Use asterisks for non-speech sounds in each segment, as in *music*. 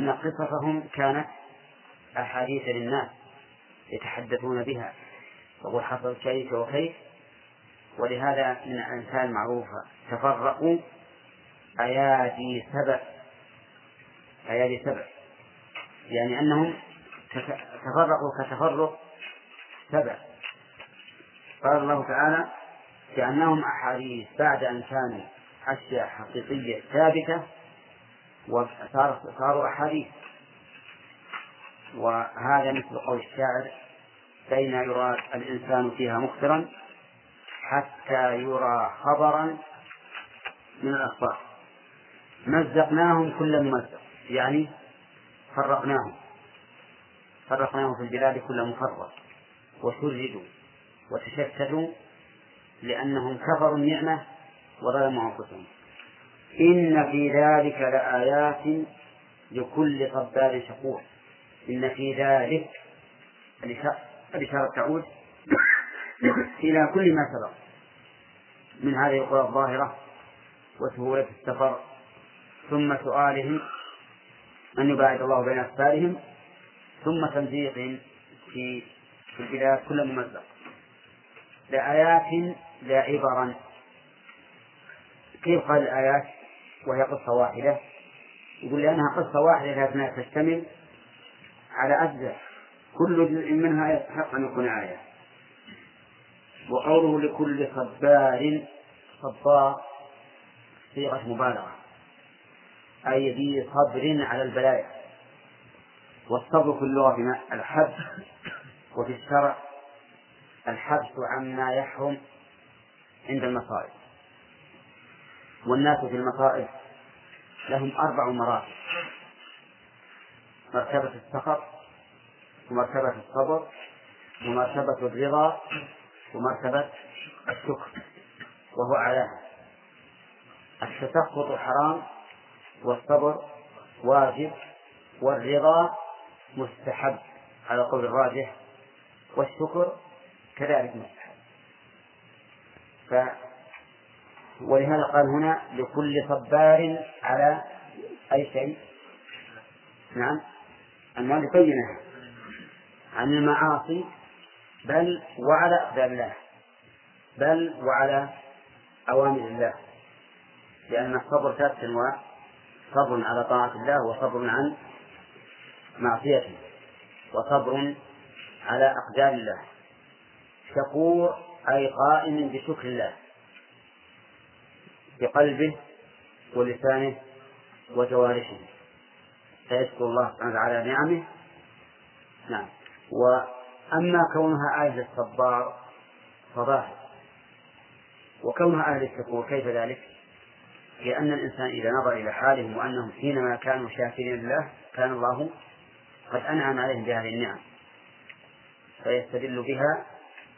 أن قصصهم كانت أحاديث للناس يتحدثون بها يقول حصل كيف وكيف ولهذا من الأمثال المعروفة تفرقوا أيادي سبع أيادي سبع. يعني أنهم تفرقوا كتفرق سبع. قال الله تعالى كأنهم أحاديث بعد أن كانوا أشياء حقيقية ثابتة وصاروا أحاديث. وهذا مثل قول الشاعر بين يرى الإنسان فيها مخبرا حتى يرى خبرا من الأخبار. مزقناهم كل ممزق يعني فرقناهم. فرقناهم في البلاد كل مفرق. وشردوا وتشتتوا لأنهم كفروا النعمة وظلموا أنفسهم. إن في ذلك لآيات لكل صبار شكور. إن في ذلك الإشارة تعود *coughs* إلى كل ما سبق من هذه القرى الظاهرة وسهولة السفر ثم سؤالهم أن يباعد الله بين أسفارهم ثم تمزيقهم في في البلاد كل ممزق. لآيات لا عبرا. كيف قال الآيات؟ وهي قصة واحدة. يقول لأنها قصة واحدة لكنها تشتمل على أجزاء كل جزء منها يستحق أن يكون آية. وقوله لكل صبار صبار صيغة مبالغة. أي ذي صبر على البلايا. والصبر في اللغة الحبس وفي الشرع الحبس عما يحرم عند المصائب. والناس في المصائب لهم أربع مراتب. مرتبة السخط ومرتبة الصبر ومرتبة الرضا ومرتبة الشكر وهو أعلاها. التسخط حرام والصبر واجب والرضا مستحب على قول الراجح والشكر كذلك مستحب. ولهذا قال هنا لكل صبار على أي شيء؟ نعم. أن يبينها عن المعاصي بل وعلى أقدار الله بل وعلى أوامر الله. لأن الصبر ثلاث أنواع صبر على طاعة الله وصبر عن معصيته وصبر على أقدار الله. شكور أي قائم بشكر الله. بقلبه ولسانه وجوارحه. فيشكر الله سبحانه وتعالى نعمه. نعم. وأما كونها آية الصبار فظاهر. وكونها آية الشكور كيف ذلك؟ لأن الإنسان إذا نظر إلى حالهم وأنهم حينما كانوا شاكرين لله كان الله قد أنعم عليهم بهذه النعم. فيستدل بها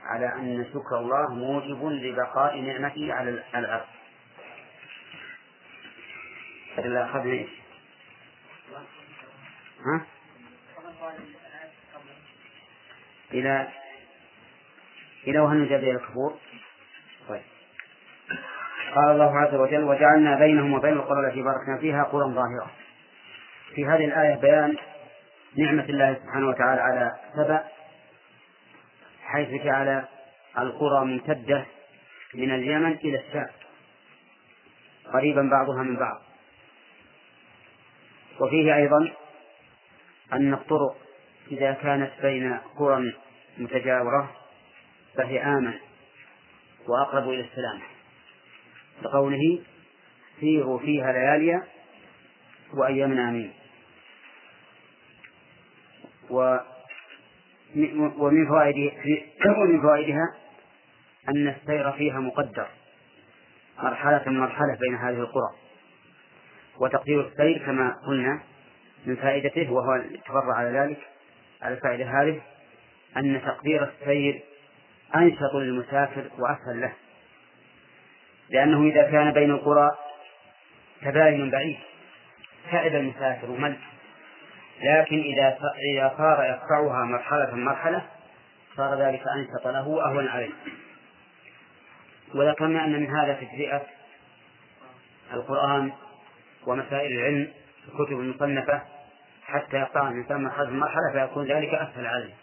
على أن شكر الله موجب لبقاء نعمته على الأرض. إلا أخذنا إيش؟ ها؟ إلى إلى وهل نجاب إلى الكفور. طيب. قال الله عز وجل وجعلنا بينهم وبين القرى التي باركنا فيها قرى ظاهرة. في هذه الآية بيان نعمة الله سبحانه وتعالى على سبأ حيث جعل القرى ممتدة من اليمن إلى الشام. قريبا بعضها من بعض. وفيه أيضا أن الطرق إذا كانت بين قرى متجاورة فهي آمن وأقرب إلى السلامة لقوله سيروا فيها ليالي وأيام آمين ومن فوائد ومن فوائدها أن السير فيها مقدر. مرحلة مرحلة بين هذه القرى. وتقدير السير كما قلنا من فائدته وهو التفرع على ذلك على الفائدة هذه أن تقدير السير أنشط للمسافر وأسهل له. لأنه إذا كان بين القرى تباين بعيد تعب المسافر ومل لكن إذا إذا صار يقطعها مرحلة مرحلة صار ذلك أنشط له وأهون عليه. وذكرنا أن من هذا تجزئة القرآن ومسائل العلم في الكتب المصنفة حتى يقطع الإنسان مرحلة مرحلة فيكون ذلك أسهل عليه.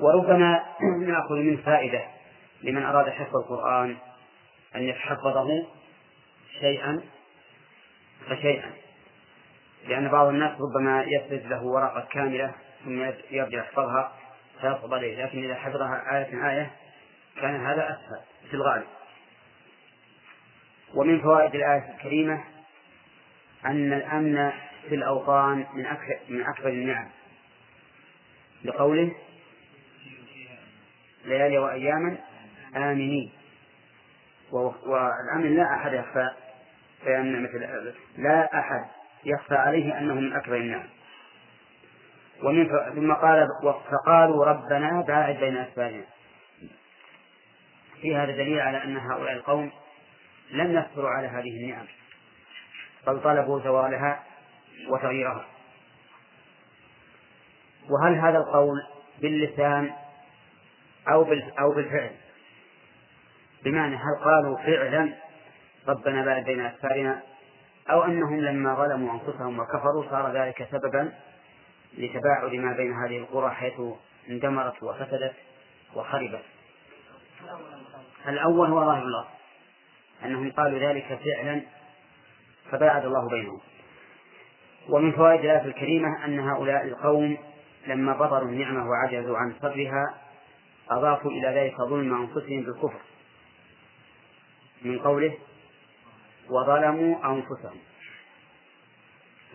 وربما *clears throat* نأخذ منه فائدة لمن أراد حفظ القرآن أن يتحفظه شيئا فشيئا. لأن بعض الناس ربما يفرد له ورقة كاملة ثم يرجع يحفظها فيصعب عليه لكن إذا حفظها آية آية كان هذا أسهل في الغالب. ومن فوائد الآية الكريمة أن الأمن في الأوطان من أكثر من أكبر النعم. لقوله ليالي وأياما آمنين. والأمن لا أحد يخفى مثل لا أحد يخفى عليه أنه من أكبر النعم. ومن ثم قال فقالوا ربنا باعد بين أسفارنا في هذا دليل على أن هؤلاء القوم لم يصبروا على هذه النعم. بل طلبوا زوالها وتغييرها. وهل هذا القول باللسان أو أو بالفعل؟ بمعنى هل قالوا فعلا ربنا باعد بين أسفارنا أو أنهم لما ظلموا أنفسهم وكفروا صار ذلك سببا لتباعد ما بين هذه القرى حيث اندمرت وفسدت وخربت. الأول هو ظاهر الله. أنهم قالوا ذلك فعلا فباعد الله بينهم. ومن فوائد الآية الكريمة أن هؤلاء القوم لما بطروا النعمة وعجزوا عن صبرها أضافوا إلى ذلك ظلم أنفسهم بالكفر. من قوله وظلموا أنفسهم.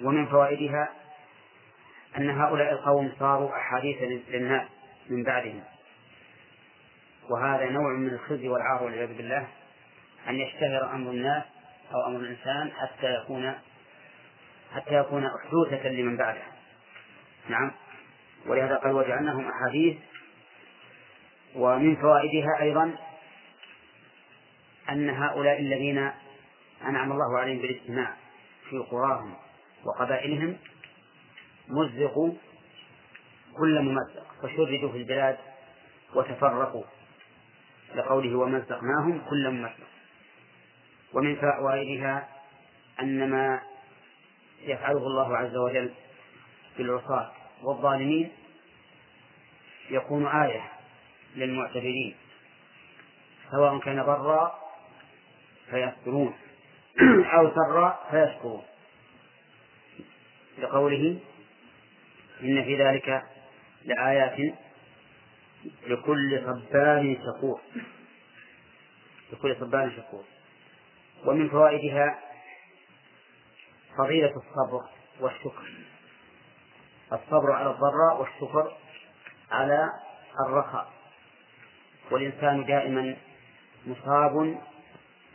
ومن فوائدها أن هؤلاء القوم صاروا أحاديث للناس من بعدهم. وهذا نوع من الخزي والعار والعياذ بالله أن يشتهر أمر الناس أو أمر الإنسان حتى يكون حتى يكون أحدوثة لمن بعده. نعم. ولهذا قال وجعلناهم أحاديث ومن فوائدها أيضا أن هؤلاء الذين أنعم الله عليهم بالاجتماع في قراهم وقبائلهم مزقوا كل ممزق فشردوا في البلاد وتفرقوا لقوله ومزقناهم كل ممزق. ومن فوائدها أن ما يفعله الله عز وجل بالعصاة والظالمين يكون آية للمعتبرين سواء كان ضرا فيصبرون أو سرا فيشكرون. لقوله إن في ذلك لآيات لكل صبار شكور لكل صبار شكور. ومن فوائدها فضيلة الصبر والشكر. الصبر على الضراء والشكر على الرخاء. والإنسان دائما مصاب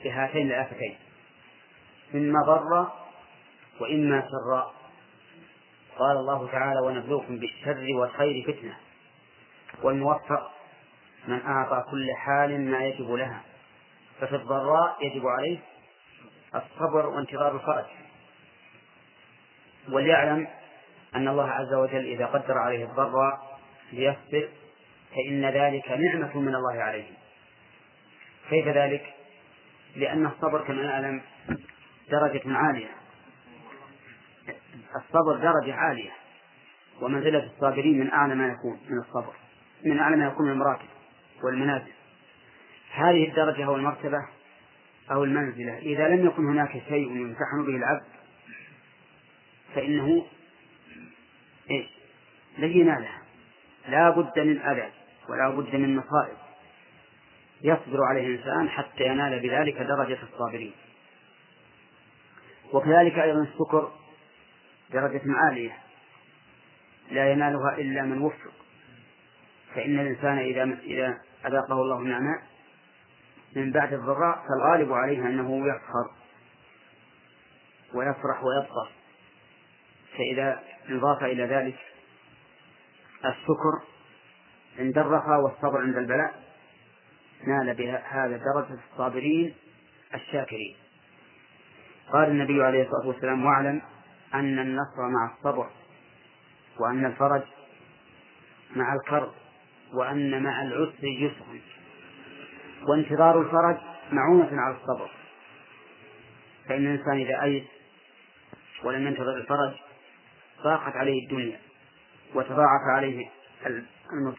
بهاتين الآفتين إما ضر وإما سراء. قال الله تعالى ونبلوكم بالشر والخير فتنة والموفق من أعطى كل حال ما يجب لها ففي الضراء يجب عليه الصبر وانتظار الفرج. وليعلم أن الله عز وجل إذا قدر عليه الضراء ليصبر فإن ذلك نعمة من الله عليه. كيف ذلك؟ لأن الصبر كما نعلم درجة عالية. الصبر درجة عالية. ومنزلة الصابرين من أعلى ما يكون من الصبر من أعلى ما يكون من المراكب والمنازل هذه الدرجة أو المرتبة أو المنزلة. إذا لم يكن هناك شيء يمتحن به العبد فإنه إيش؟ لن ينالها لا بد من أذى ولا بد من مصائب يصبر عليه الإنسان حتى ينال بذلك درجة الصابرين. وكذلك أيضا الشكر درجة عالية. لا ينالها إلا من وفق. فإن الإنسان إذا إذا أذاقه الله نعماء من بعد الضراء فالغالب عليه أنه يفخر ويفرح ويبطر فإذا انضاف إلى ذلك الشكر عند الرخاء والصبر عند البلاء نال بهذا درجة الصابرين الشاكرين. قال النبي عليه الصلاة والسلام واعلم أن النصر مع الصبر وأن الفرج مع الكرب وأن مع العسر يسرا وانتظار الفرج معونة على الصبر. فإن الإنسان إذا أيس ولم ينتظر الفرج ضاقت عليه الدنيا وتضاعف عليه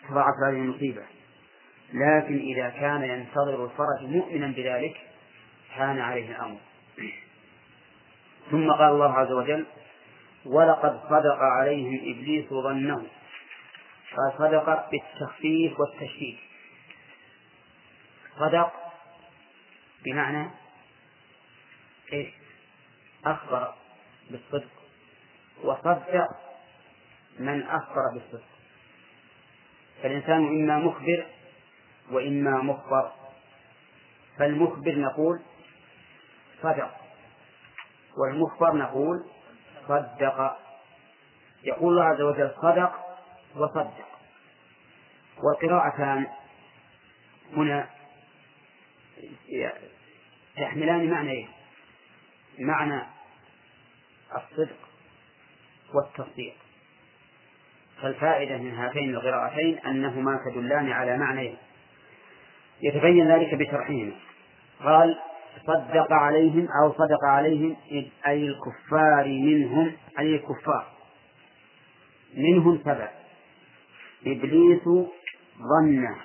تضاعف عليه المصيبة. لكن إذا كان ينتظر الفرج مؤمنا بذلك كان عليه الأمر. ثم قال الله عز وجل ولقد صدق عليهم إبليس ظنه فصدق بالتخفيف والتشديد صدق بمعنى إيش أخبر بالصدق. وصدق من أخبر بالصدق. فالإنسان إما مخبر وإما مخبر. فالمخبر نقول صدق والمخبر نقول صدق. يقول الله عز وجل صدق وصدق. والقراءتان هنا تحملان معنى معنى الصدق والتصديق. فالفائدة من هاتين القراءتين أنهما تدلان على معنيين يتبين ذلك بشرحهما. قال صدق عليهم أو صدق عليهم أي الكفار منهم أي الكفار منهم سبع. إبليس ظن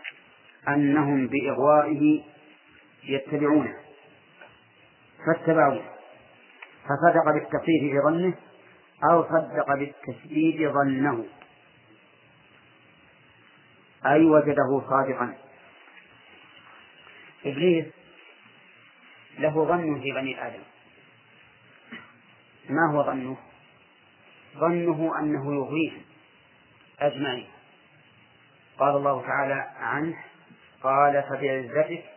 أنهم بإغوائه يتبعونه فاتبعوه. فصدق بالتخفيف في ظنه أو صدق بالتشديد ظنه. أي وجده صادقا. إبليس له ظن في بني آدم. ما هو ظنه؟ ظنه أنه يغويهم أجمعين. قال الله تعالى عنه قال فبعزتك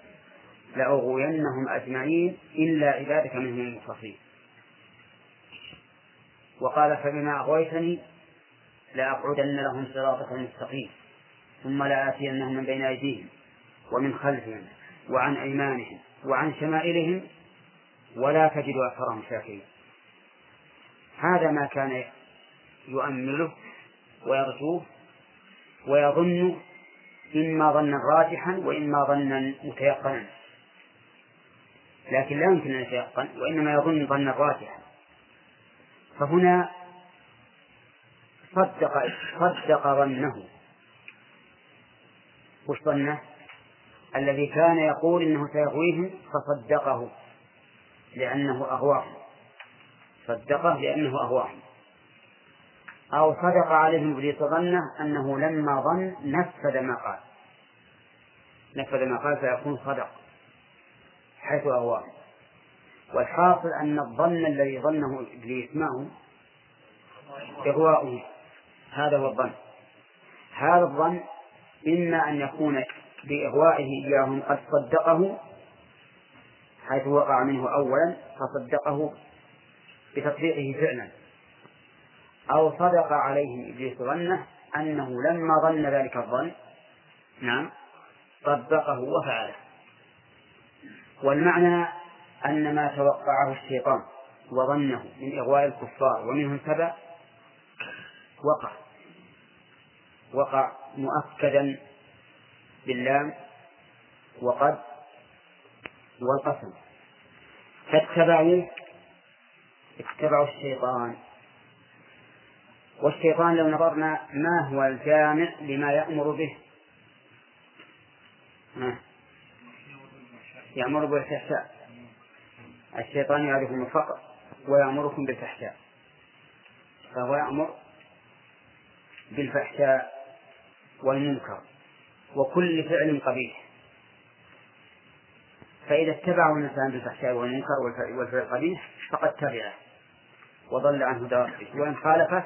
لأغوينهم أجمعين إلا عبادك منهم المخلصين. وقال فبما أغويتني لأقعدن لهم صراطك المستقيم ثم لآتينهم من بين أيديهم ومن خلفهم وعن أيمانهم وعن شمائلهم ولا تجد أكثرهم شاكرين. هذا ما كان يؤمله ويرجوه ويظن إما ظنا راجحا وإما ظنا متيقنا. لكن لا يمكن أن يتيقن وإنما يظن ظنا راجحا فهنا صدق صدق ظنه. وش ظنه؟ الذي كان يقول إنه سيغويهم فصدقه لأنه أغواهم صدقه لأنه أغواهم أو صدق عليهم إبليس ظنه أنه لما ظن نفذ ما قال. نفذ ما قال فيكون صدق. حيث أغواه والحاصل أن الظن الذي ظنه إبليس ما هو؟ إغواؤه هذا هو الظن. هذا الظن إما أن يكون بإغوائه إياهم قد صدقه حيث وقع منه أولا فصدقه بتطبيقه فعلا. أو صدق عليهم إبليس ظنه أنه لما ظن ذلك الظن نعم طبقه وفعله. والمعنى أن ما توقعه الشيطان وظنه من إغواء الكفار ومنهم سبع وقع وقع مؤكدا باللام وقد والقسم. فاتبعوا اتبعوا الشيطان. والشيطان لو نظرنا ما هو الجامع لما يأمر به. يأمر بالفحشاء. الشيطان يعرفكم الفقر ويأمركم بالفحشاء. فهو يأمر بالفحشاء والمنكر وكل فعل قبيح. فإذا اتبعه الإنسان بالفحشاء والمنكر والفعل القبيح فقد تبعه وضل عنه دار وإن خالفه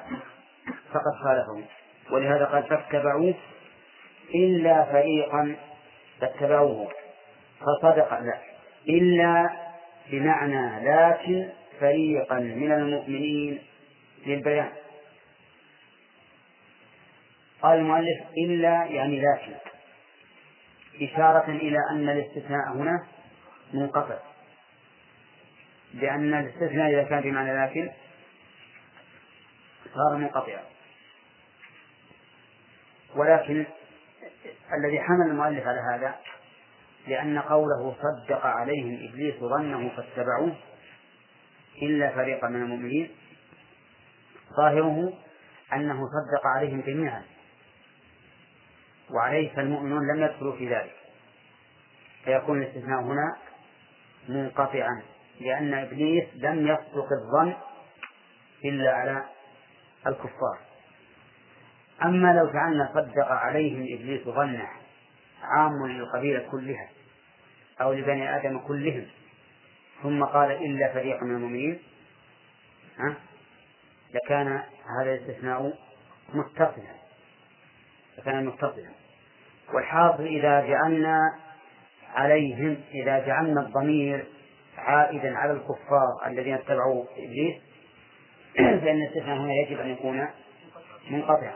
فقد خالفه. ولهذا قال فاتبعوه إلا فريقا فاتبعوه. فصدق لا. إلا بمعنى لكن فريقا من المؤمنين للبيان. قال المؤلف إلا يعني لكن. إشارة إلى أن الاستثناء هنا منقطع. لأن الاستثناء إذا كان بمعنى لكن صار منقطعا. ولكن الذي حمل المؤلف على هذا لأن قوله صدق عليهم إبليس ظنه فاتبعوه إلا فريقا من المؤمنين ظاهره أنه صدق عليهم جميعا وعليه فالمؤمنون لم يدخلوا في ذلك. فيكون الاستثناء هنا منقطعا لأن إبليس لم يصدق الظن إلا على الكفار. أما لو جعلنا صدق عليهم إبليس ظنه عام للقبيلة كلها أو لبني آدم كلهم. ثم قال إلا فريق من المؤمنين. ها؟ لكان هذا الاستثناء متصلا. لكان متصلا. والحاصل إذا جعلنا عليهم إذا جعلنا الضمير عائدا على الكفار الذين اتبعوا إبليس *clears throat* فإن الاستثناء هنا يجب أن يكون منقطعا.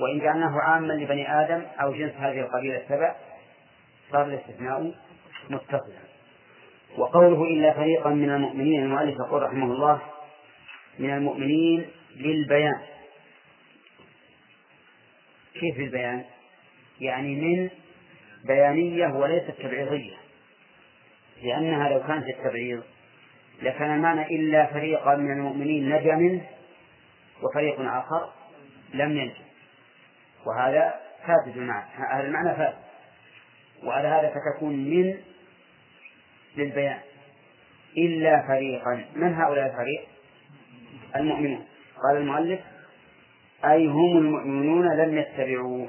وإن جعلناه عاما لبني آدم أو جنس هذه القبيلة السبع صار الاستثناء متصلا وقوله إلا فريقا من المؤمنين المؤلف يقول رحمه الله من المؤمنين للبيان. كيف البيان؟ يعني من بيانية وليست تبعيضية لأنها لو كانت التبعيض لكان المعنى إلا فريقا من المؤمنين نجا منه وفريق آخر لم ينجو. وهذا فاسد المعنى هذا المعنى فاسد. وعلى هذا فتكون من للبيان إلا فريقا. من هؤلاء الفريق؟ المؤمنون. قال المؤلف أي هم المؤمنون لم يتبعوه.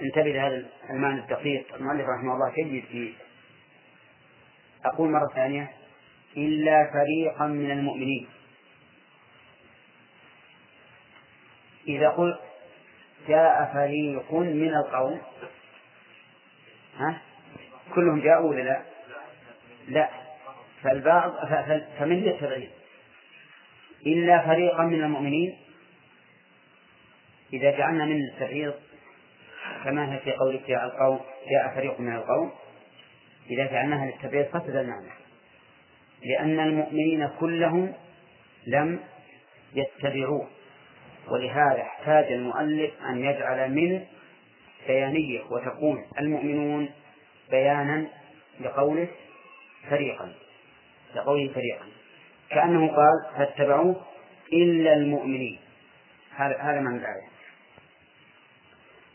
انتبه لهذا المعنى الدقيق. المؤلف رحمه الله جيد في أقول مرة ثانية إلا فريقا من المؤمنين. إذا قلت جاء فريق من القوم ها؟ كلهم جاءوا ولا لا؟ لا. فالبعض فمن يتبعين إلا فريقا من المؤمنين؟ إذا جعلنا من التبعيض كما هي في قولك جاء القوم جاء فريق من القوم إذا جعلناها للتبعيض فسد المعنى. لأن المؤمنين كلهم لم يتبعوه ولهذا احتاج المؤلف أن يجعل من بيانية وتكون المؤمنون بيانا لقوله فريقا لقوله فريقا. كأنه قال فاتبعوه إلا المؤمنين. هذا هذا معنى الآية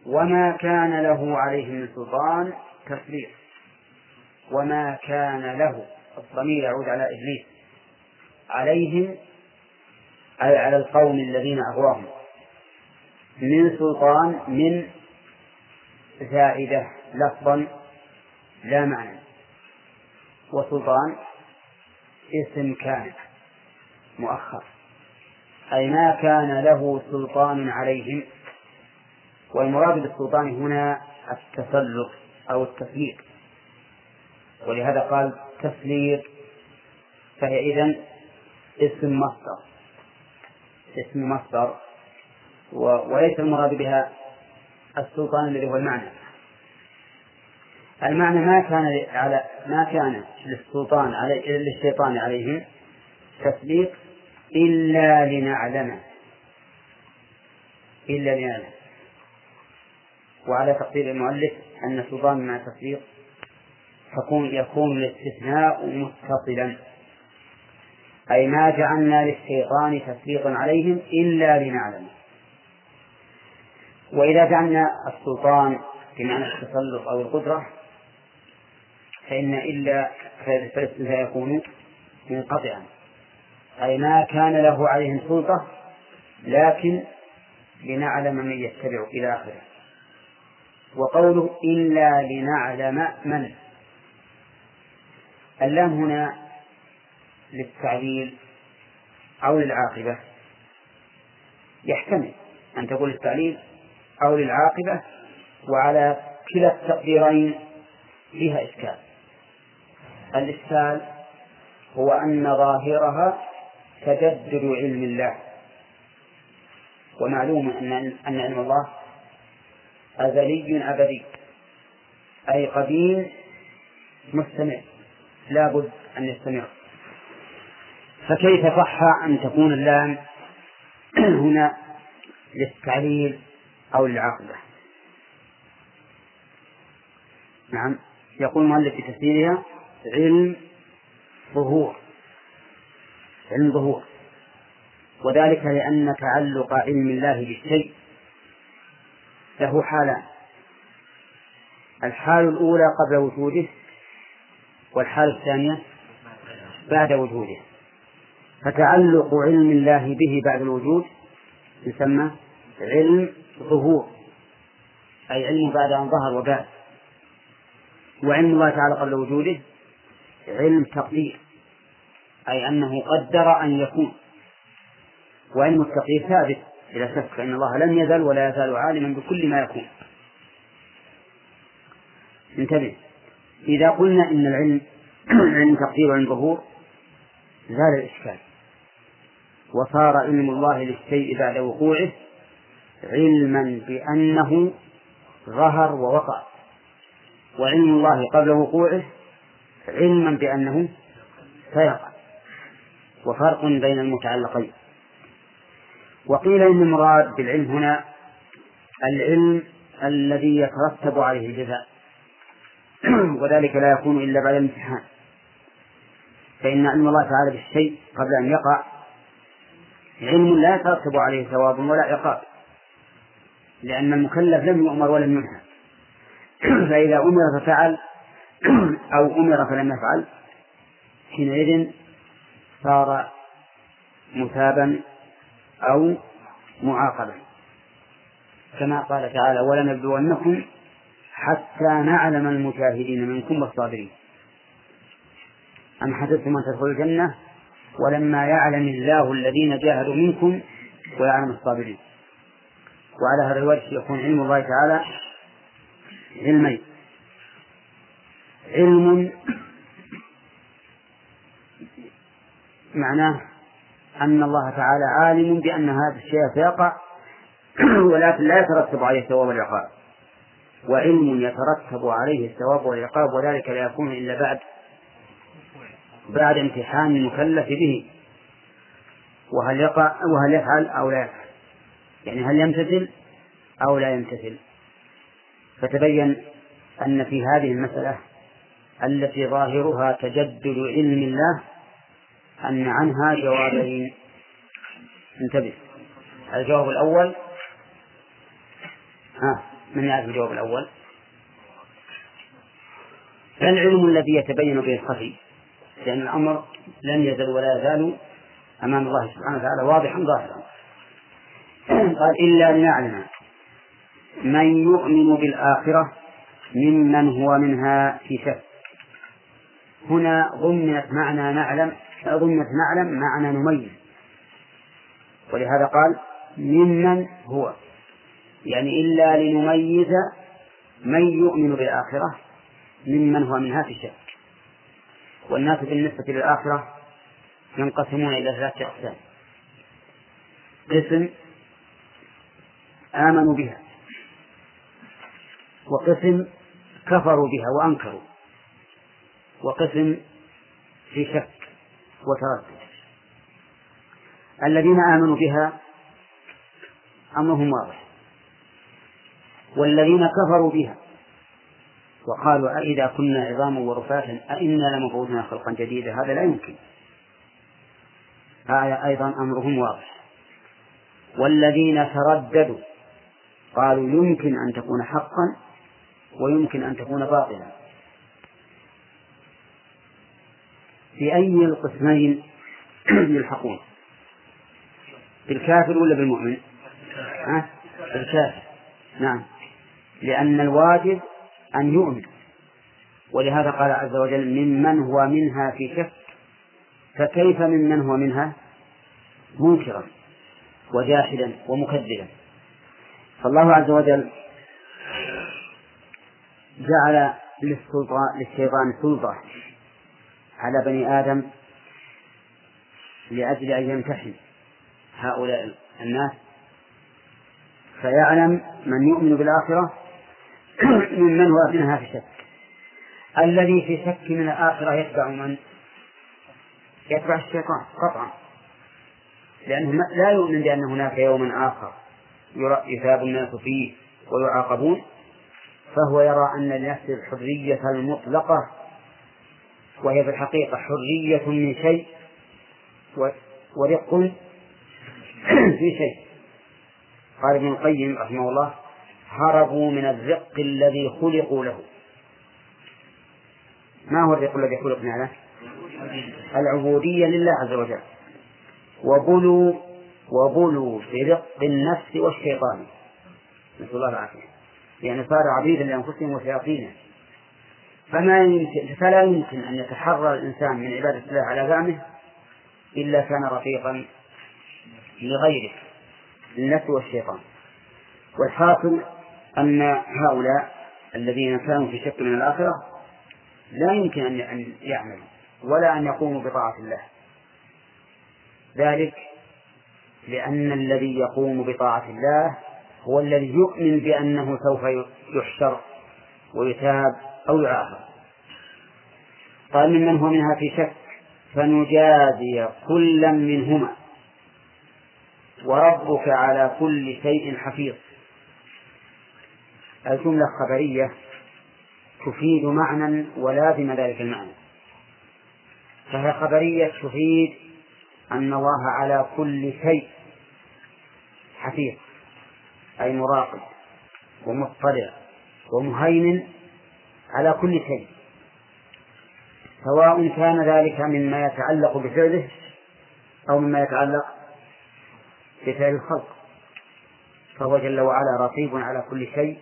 وما كان له عليهم من سلطان تفريق. وما كان له الضمير يعود على إبليس. عليهم أي على القوم الذين أغواهم. من سلطان من زائدة لفظا لا معنى. وسلطان اسم كان مؤخر. أي ما كان له سلطان عليهم. والمراد بالسلطان هنا التسلط أو التسليط ولهذا قال تسليط فهي إذن اسم مصدر. اسم مصدر وليس المراد بها السلطان الذي هو المعنى. المعنى ما كان على ما كان للسلطان علي للشيطان عليهم تسليط إلا لنعلم إلا لنعلم وعلى تقدير المؤلف أن السلطان مع تسليط تكون يكون الاستثناء متصلا. أي ما جعلنا للشيطان تسليطا عليهم إلا لنعلم وإذا جعلنا السلطان بمعنى التسلط أو القدرة فإن إلا فالاستثناء يكون منقطعا. أي ما كان له عليهم سلطة لكن لنعلم من يتبع إلى آخره. وقوله إلا لنعلم من. اللام هنا للتعليل أو للعاقبة. يحتمل أن تقول للتعليل أو للعاقبة وعلى كلا التقديرين فيها إشكال. الإشكال هو أن ظاهرها تجدد علم الله. ومعلوم أن أن علم الله أزلي أبدي. أي قديم مستمر. لا بد أن يستمر. فكيف صح أن تكون اللام *clears throat* هنا للتعليل أو للعاقبة نعم. يقول المؤلف في تفسيرها علم ظهور. علم ظهور. وذلك لأن تعلق علم الله بالشيء له حالان. الحال الأولى قبل وجوده والحالة الثانية بعد وجوده. فتعلق علم الله به بعد الوجود يسمى علم ظهور أي علم بعد أن ظهر وبعد. وعلم الله تعالى قبل وجوده علم تقدير أي أنه قدر أن يكون. وعلم التقدير ثابت بلا شك فإن الله لم يزل ولا يزال عالما بكل ما يكون. انتبه. إذا قلنا إن العلم *clears throat* علم تقدير وعلم ظهور زال الإشكال. وصار علم الله للشيء بعد وقوعه علما بأنه ظهر ووقع. وعلم الله قبل وقوعه علما بأنه سيقع وفرق بين المتعلقين. وقيل إن المراد بالعلم هنا العلم الذي يترتب عليه الجزاء. *clears throat* وذلك لا يكون إلا بعد الامتحان. فإن علم الله تعالى بالشيء قبل أن يقع علم لا يترتب عليه ثواب ولا عقاب. لأن المكلف لم يؤمر ولم ينهى. *clears throat* فإذا أمر ففعل أو أمر فلم يفعل حينئذ صار مثابا أو معاقبا. كما قال تعالى ولنبلونكم حتى نعلم المجاهدين منكم والصابرين. أم حسبتم أن تدخلوا الجنة؟ ولما يعلم الله الذين جاهدوا منكم ويعلم الصابرين. وعلى هذا الوجه يكون علم الله تعالى علمين. علم معناه أن الله تعالى عالم بأن هذا الشيء سيقع *clears throat* ولكن لا يترتب عليه الثواب والعقاب. وعلم يترتب عليه الثواب والعقاب وذلك لا يكون إلا بعد بعد امتحان المكلف به. وهل يقع وهل يفعل أو لا يفعل؟ يعني هل يمتثل أو لا يمتثل؟ فتبين أن في هذه المسألة التي ظاهرها تجدد علم الله أن عنها جوابين. انتبه. الجواب الأول ها من يعرف الجواب الأول؟ العلم الذي يتبين به الخفي لأن الأمر لن يزل ولا يزال أمام الله سبحانه وتعالى واضحا ظاهرا. قال إلا لنعلم من يؤمن بالآخرة ممن هو منها في شك. هنا ضمنت معنى نعلم ضمنت نعلم معنى نميز ولهذا قال ممن هو. يعني إلا لنميز من يؤمن بالآخرة ممن هو منها في شك والناس بالنسبة للآخرة ينقسمون إلى ثلاثة أقسام. قسم آمنوا بها وقسم كفروا بها وأنكروا. وقسم في شك وتردد. الذين آمنوا بها أمرهم واضح. والذين كفروا بها وقالوا أئذا كنا عظاما ورفاتا أئنا لمبعوثون خلقا جديدا هذا لا يمكن. هذا أيضا أمرهم واضح. والذين ترددوا قالوا يمكن أن تكون حقا ويمكن أن تكون باطلا. في أي القسمين *clears throat* يلحقون؟ بالكافر ولا بالمؤمن؟ ها؟ بالكافر. نعم. لأن الواجب أن يؤمن. ولهذا قال عز وجل ممن هو منها في شك فكيف ممن هو منها؟ منكرا وجاحدا ومكذبا. فالله عز وجل جعل للسلطان للشيطان سلطة. على بني آدم لأجل أن يمتحن هؤلاء الناس. فيعلم من يؤمن بالآخرة *clears throat* ممن هو منها في شك الذي في شك من الآخرة يتبع من؟ يتبع الشيطان قطعا. لأنه لا يؤمن بأن هناك يوما آخر يثاب الناس فيه ويعاقبون. فهو يرى أن لنفسه الحرية المطلقة وهي في الحقيقة حرية من شيء ورق في شيء. قال ابن القيم رحمه الله هربوا من الرق الذي خلقوا له. ما هو الرق الذي خلقنا له العبودية لله عز وجل. وبلوا وبلوا برق النفس والشيطان. نسأل الله العافية. يعني صار عبيدا لأنفسهم وشياطينهم فما يمكن فلا يمكن أن يتحرر الإنسان من عبادة الله على زعمه إلا كان رفيقا لغيره للنفس والشيطان. والحاصل أن هؤلاء الذين كانوا في شك من الآخرة لا يمكن أن يعملوا ولا أن يقوموا بطاعة الله. ذلك لأن الذي يقوم بطاعة الله هو الذي يؤمن بأنه سوف يحشر ويتاب أو يعاقب قال ممن هو منها في شك فنجازي كلا منهما. وربك على كل شيء حفيظ. الجملة خبرية تفيد معنى ولازم ذلك المعنى. فهي خبرية تفيد أن الله على كل شيء حفيظ أي مراقب ومطلع ومهيمن على كل شيء. سواء كان ذلك مما يتعلق بفعله أو مما يتعلق بفعل الخلق. فهو جل وعلا رقيب على كل شيء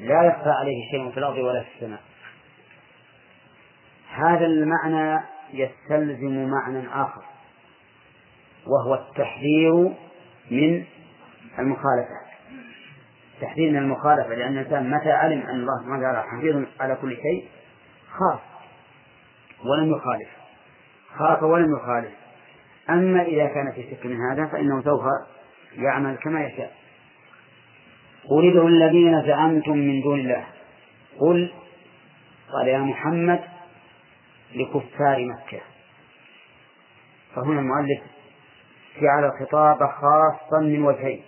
لا يخفى عليه شيء في الأرض ولا في السماء. هذا المعنى يستلزم معنى آخر وهو التحذير من المخالفة. تحذير من المخالفة لأن الإنسان متى علم أن الله سبحانه وتعالى حفيظ على كل شيء؟ خاف. ولم يخالف. خاف ولم يخالف. أما إذا كان في شك من هذا فإنه سوف يعمل كما يشاء. قل ادعوا الذين زعمتم من دون الله. قل قال يا محمد لكفار مكة. فهنا المؤلف جعل الخطاب خاصا من وجهين.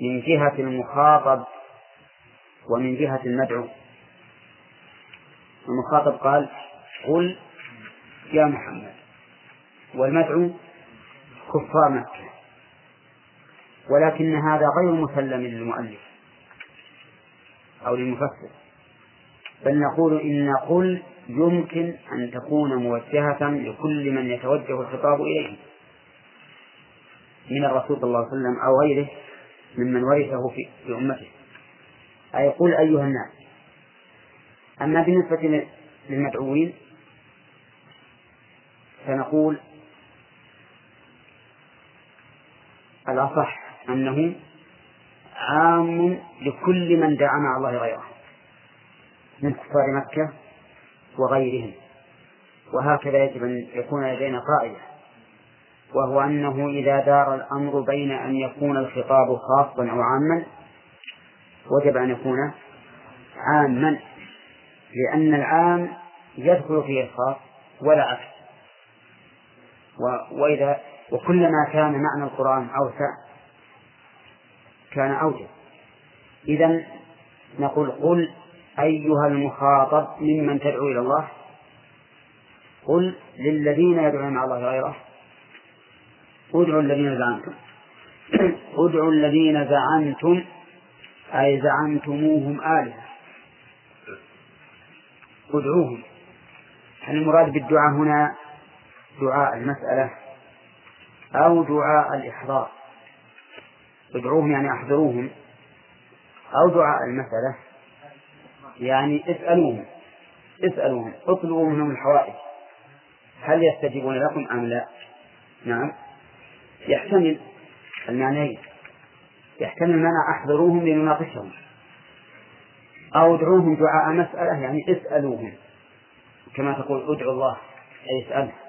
من جهة المخاطب ومن جهة المدعو. المخاطب قال قل يا محمد. والمدعو كفار مكة. ولكن هذا غير مسلم للمؤلف أو للمفسر. بل نقول إن قل يمكن أن تكون موجهة لكل من يتوجه الخطاب إليه من الرسول صلى الله عليه وسلم أو غيره. ممن ورثه في, في أمته. أي قل أيها الناس. أما بالنسبة للمدعوين فنقول الأصح أنه عام لكل من دعا مع الله غيره من كفار مكة وغيرهم. وهكذا يجب أن يكون لدينا قاعدة. وهو أنه إذا دار الأمر بين أن يكون الخطاب خاصا أو عاما وجب أن يكون عاما لأن العام يدخل فيه الخاص ولا عكس وإذا وكلما كان معنى القرآن أوسع كان أوجب. إذا نقول قل أيها المخاطب ممن تدعو إلى الله قل للذين يدعون مع الله غيره ادعوا الذين زعمتم. *coughs* ادعوا الذين زعمتم أي زعمتموهم آلهة. ادعوهم. هل المراد بالدعاء هنا دعاء المسألة أو دعاء الإحضار؟ ادعوهم يعني أحضروهم. أو دعاء المسألة يعني اسألوهم. اسألوهم. اطلبوا منهم الحوائج. هل يستجيبون لكم أم لا؟ نعم. يحتمل المعنيين. يحتمل معنى أحضروهم لنناقشهم أو ادعوهم دعاء مسألة يعني اسألوهم. كما تقول ادعوا الله أي اسأله